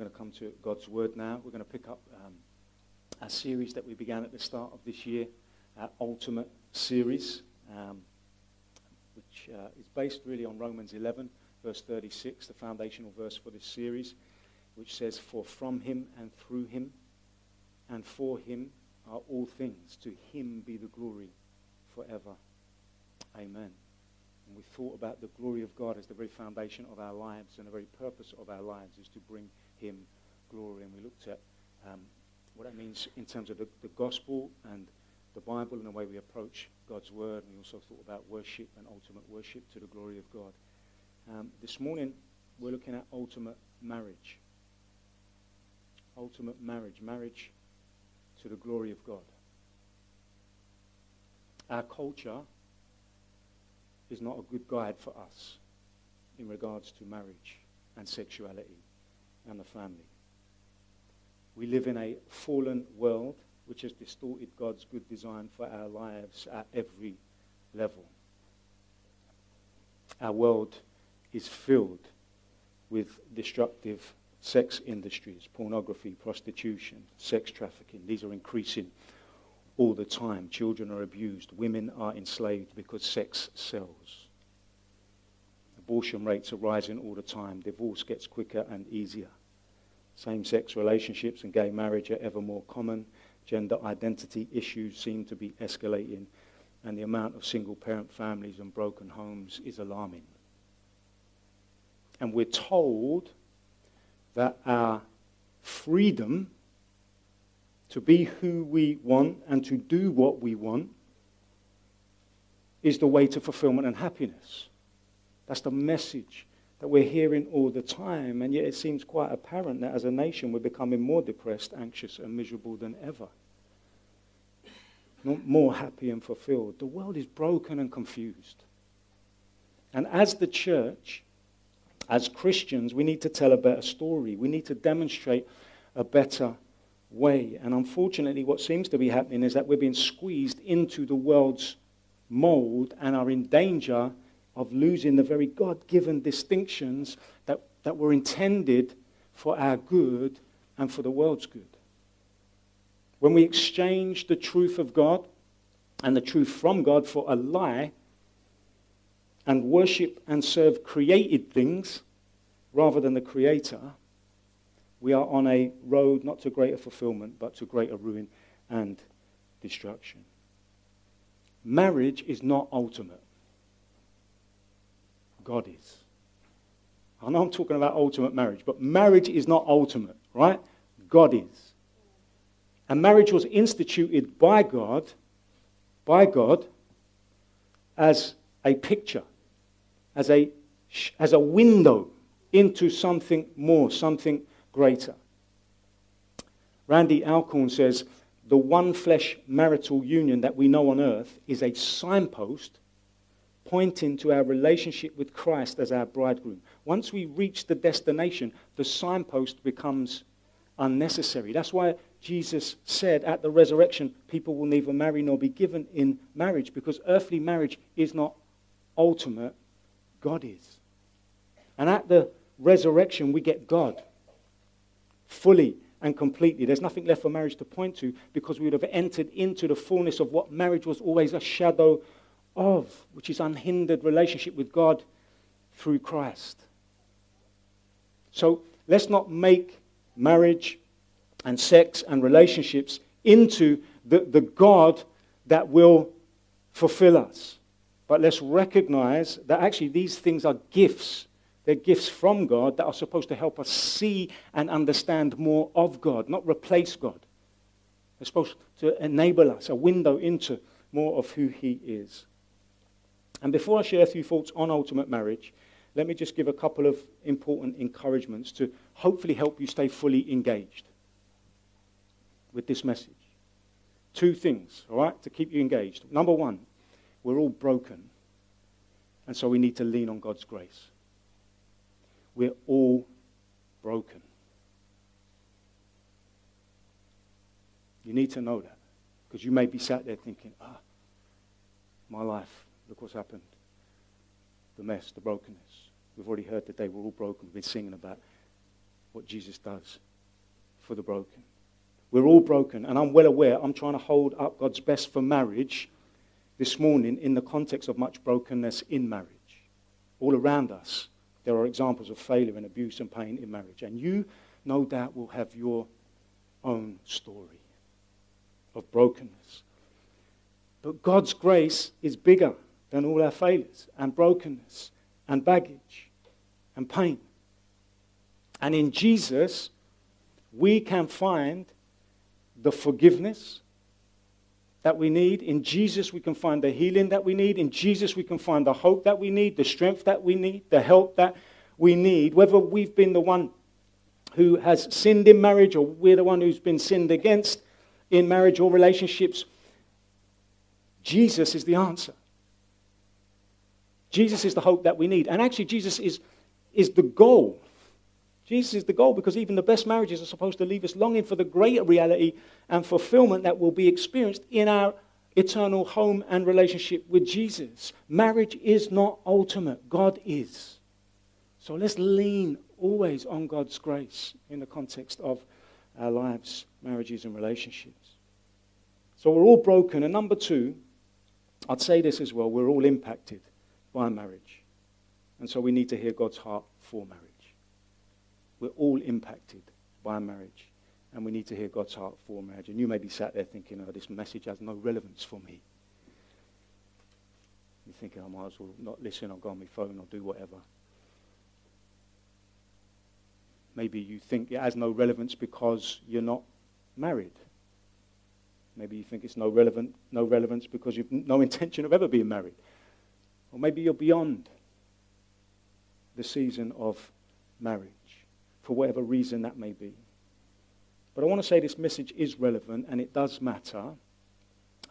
going to come to God's Word now. We're going to pick up um, a series that we began at the start of this year, our Ultimate series, um, which uh, is based really on Romans 11, verse 36, the foundational verse for this series, which says, For from him and through him and for him are all things. To him be the glory forever. Amen. And we thought about the glory of God as the very foundation of our lives, and the very purpose of our lives is to bring him glory. And we looked at um, what that means in terms of the, the gospel and the Bible and the way we approach God's word. And we also thought about worship and ultimate worship to the glory of God. Um, this morning, we're looking at ultimate marriage. Ultimate marriage. Marriage to the glory of God. Our culture is not a good guide for us in regards to marriage and sexuality and the family. We live in a fallen world which has distorted God's good design for our lives at every level. Our world is filled with destructive sex industries, pornography, prostitution, sex trafficking. These are increasing all the time. Children are abused. Women are enslaved because sex sells. Abortion rates are rising all the time. Divorce gets quicker and easier. Same sex relationships and gay marriage are ever more common. Gender identity issues seem to be escalating. And the amount of single parent families and broken homes is alarming. And we're told that our freedom to be who we want and to do what we want is the way to fulfillment and happiness. That's the message that we're hearing all the time, and yet it seems quite apparent that as a nation we're becoming more depressed, anxious, and miserable than ever. Not more happy and fulfilled. The world is broken and confused. And as the church, as Christians, we need to tell a better story. We need to demonstrate a better way. And unfortunately, what seems to be happening is that we're being squeezed into the world's mold and are in danger of losing the very God given distinctions that, that were intended for our good and for the world's good. When we exchange the truth of God and the truth from God for a lie and worship and serve created things rather than the Creator, we are on a road not to greater fulfillment, but to greater ruin and destruction. Marriage is not ultimate. God is. I know I'm talking about ultimate marriage, but marriage is not ultimate, right? God is. And marriage was instituted by God, by God, as a picture, as a, as a window into something more, something greater. Randy Alcorn says the one flesh marital union that we know on earth is a signpost pointing to our relationship with Christ as our bridegroom. Once we reach the destination, the signpost becomes unnecessary. That's why Jesus said at the resurrection, people will neither marry nor be given in marriage because earthly marriage is not ultimate, God is. And at the resurrection, we get God fully and completely. There's nothing left for marriage to point to because we would have entered into the fullness of what marriage was always a shadow of, which is unhindered relationship with God through Christ. So let's not make marriage and sex and relationships into the, the God that will fulfill us. But let's recognize that actually these things are gifts. They're gifts from God that are supposed to help us see and understand more of God, not replace God. They're supposed to enable us a window into more of who He is. And before I share a few thoughts on ultimate marriage, let me just give a couple of important encouragements to hopefully help you stay fully engaged with this message. Two things, all right, to keep you engaged. Number one, we're all broken, and so we need to lean on God's grace. We're all broken. You need to know that because you may be sat there thinking, ah, my life, Look what's happened. The mess, the brokenness. We've already heard that they were all broken. We've been singing about what Jesus does for the broken. We're all broken, and I'm well aware I'm trying to hold up God's best for marriage this morning in the context of much brokenness in marriage. All around us, there are examples of failure and abuse and pain in marriage. And you, no doubt, will have your own story of brokenness. But God's grace is bigger than all our failures and brokenness and baggage and pain. And in Jesus, we can find the forgiveness that we need. In Jesus, we can find the healing that we need. In Jesus, we can find the hope that we need, the strength that we need, the help that we need. Whether we've been the one who has sinned in marriage or we're the one who's been sinned against in marriage or relationships, Jesus is the answer. Jesus is the hope that we need. And actually, Jesus is, is the goal. Jesus is the goal because even the best marriages are supposed to leave us longing for the greater reality and fulfillment that will be experienced in our eternal home and relationship with Jesus. Marriage is not ultimate, God is. So let's lean always on God's grace in the context of our lives, marriages, and relationships. So we're all broken. And number two, I'd say this as well we're all impacted by marriage. And so we need to hear God's heart for marriage. We're all impacted by marriage. And we need to hear God's heart for marriage. And you may be sat there thinking, oh, this message has no relevance for me. You're thinking, I might as well not listen, I'll go on my phone, I'll do whatever. Maybe you think it has no relevance because you're not married. Maybe you think it's no, relevant, no relevance because you've no intention of ever being married. Or maybe you're beyond the season of marriage, for whatever reason that may be. But I want to say this message is relevant and it does matter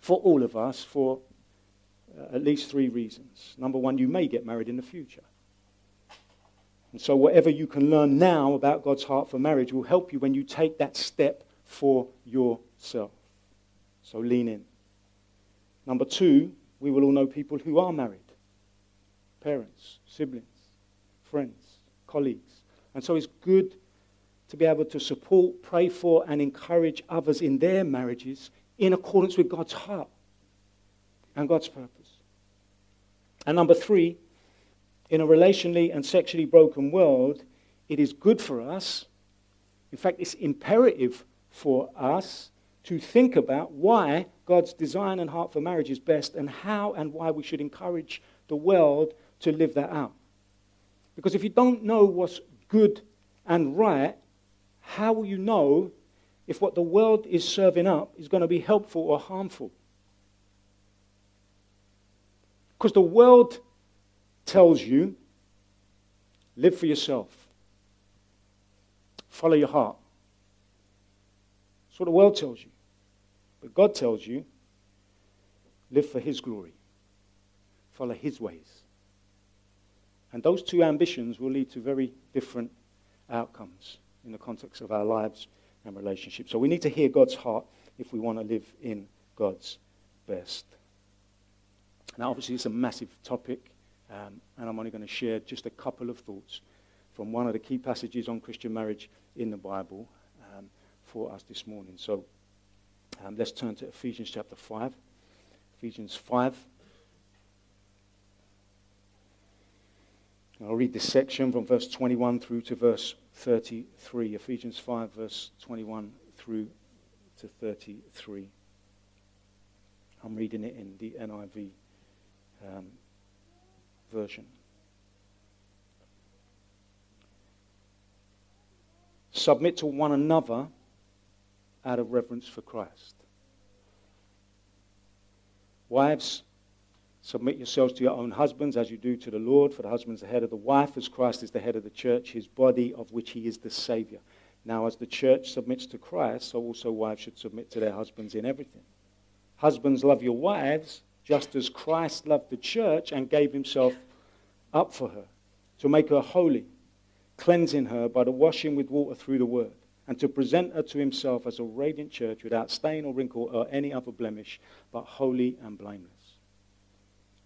for all of us for uh, at least three reasons. Number one, you may get married in the future. And so, whatever you can learn now about God's heart for marriage will help you when you take that step for yourself. So, lean in. Number two, we will all know people who are married parents, siblings, friends, colleagues. And so, it's good to be able to support, pray for, and encourage others in their marriages in accordance with God's heart and God's purpose. And number three, in a relationally and sexually broken world, it is good for us, in fact, it's imperative for us to think about why God's design and heart for marriage is best and how and why we should encourage the world to live that out. Because if you don't know what's good and right, how will you know if what the world is serving up is going to be helpful or harmful? Because the world tells you live for yourself, follow your heart. That's what the world tells you. But God tells you live for His glory, follow His ways. And those two ambitions will lead to very different outcomes in the context of our lives and relationships. So we need to hear God's heart if we want to live in God's best. Now, obviously, it's a massive topic. Um, and I'm only going to share just a couple of thoughts from one of the key passages on Christian marriage in the Bible um, for us this morning. So um, let's turn to Ephesians chapter 5. Ephesians 5. I'll read this section from verse 21 through to verse 33. Ephesians 5, verse 21 through to 33. I'm reading it in the NIV um, version. Submit to one another out of reverence for Christ. Wives, submit yourselves to your own husbands as you do to the Lord, for the husband is the head of the wife, as Christ is the head of the church, his body, of which he is the Savior. Now, as the church submits to Christ, so also wives should submit to their husbands in everything. Husbands, love your wives just as Christ loved the church and gave himself up for her, to make her holy, cleansing her by the washing with water through the word, and to present her to himself as a radiant church without stain or wrinkle or any other blemish, but holy and blameless.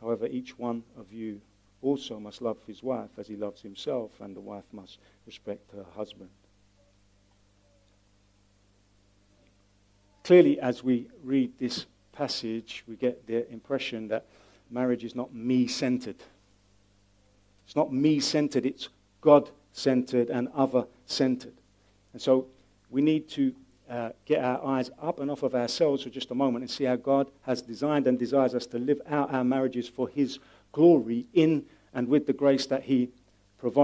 However, each one of you also must love his wife as he loves himself, and the wife must respect her husband. Clearly, as we read this passage, we get the impression that marriage is not me centered. It's not me centered, it's God centered and other centered. And so we need to uh, get our eyes up and off of ourselves for just a moment and see how God has designed and desires us to live out our marriages for His glory in and with the grace that He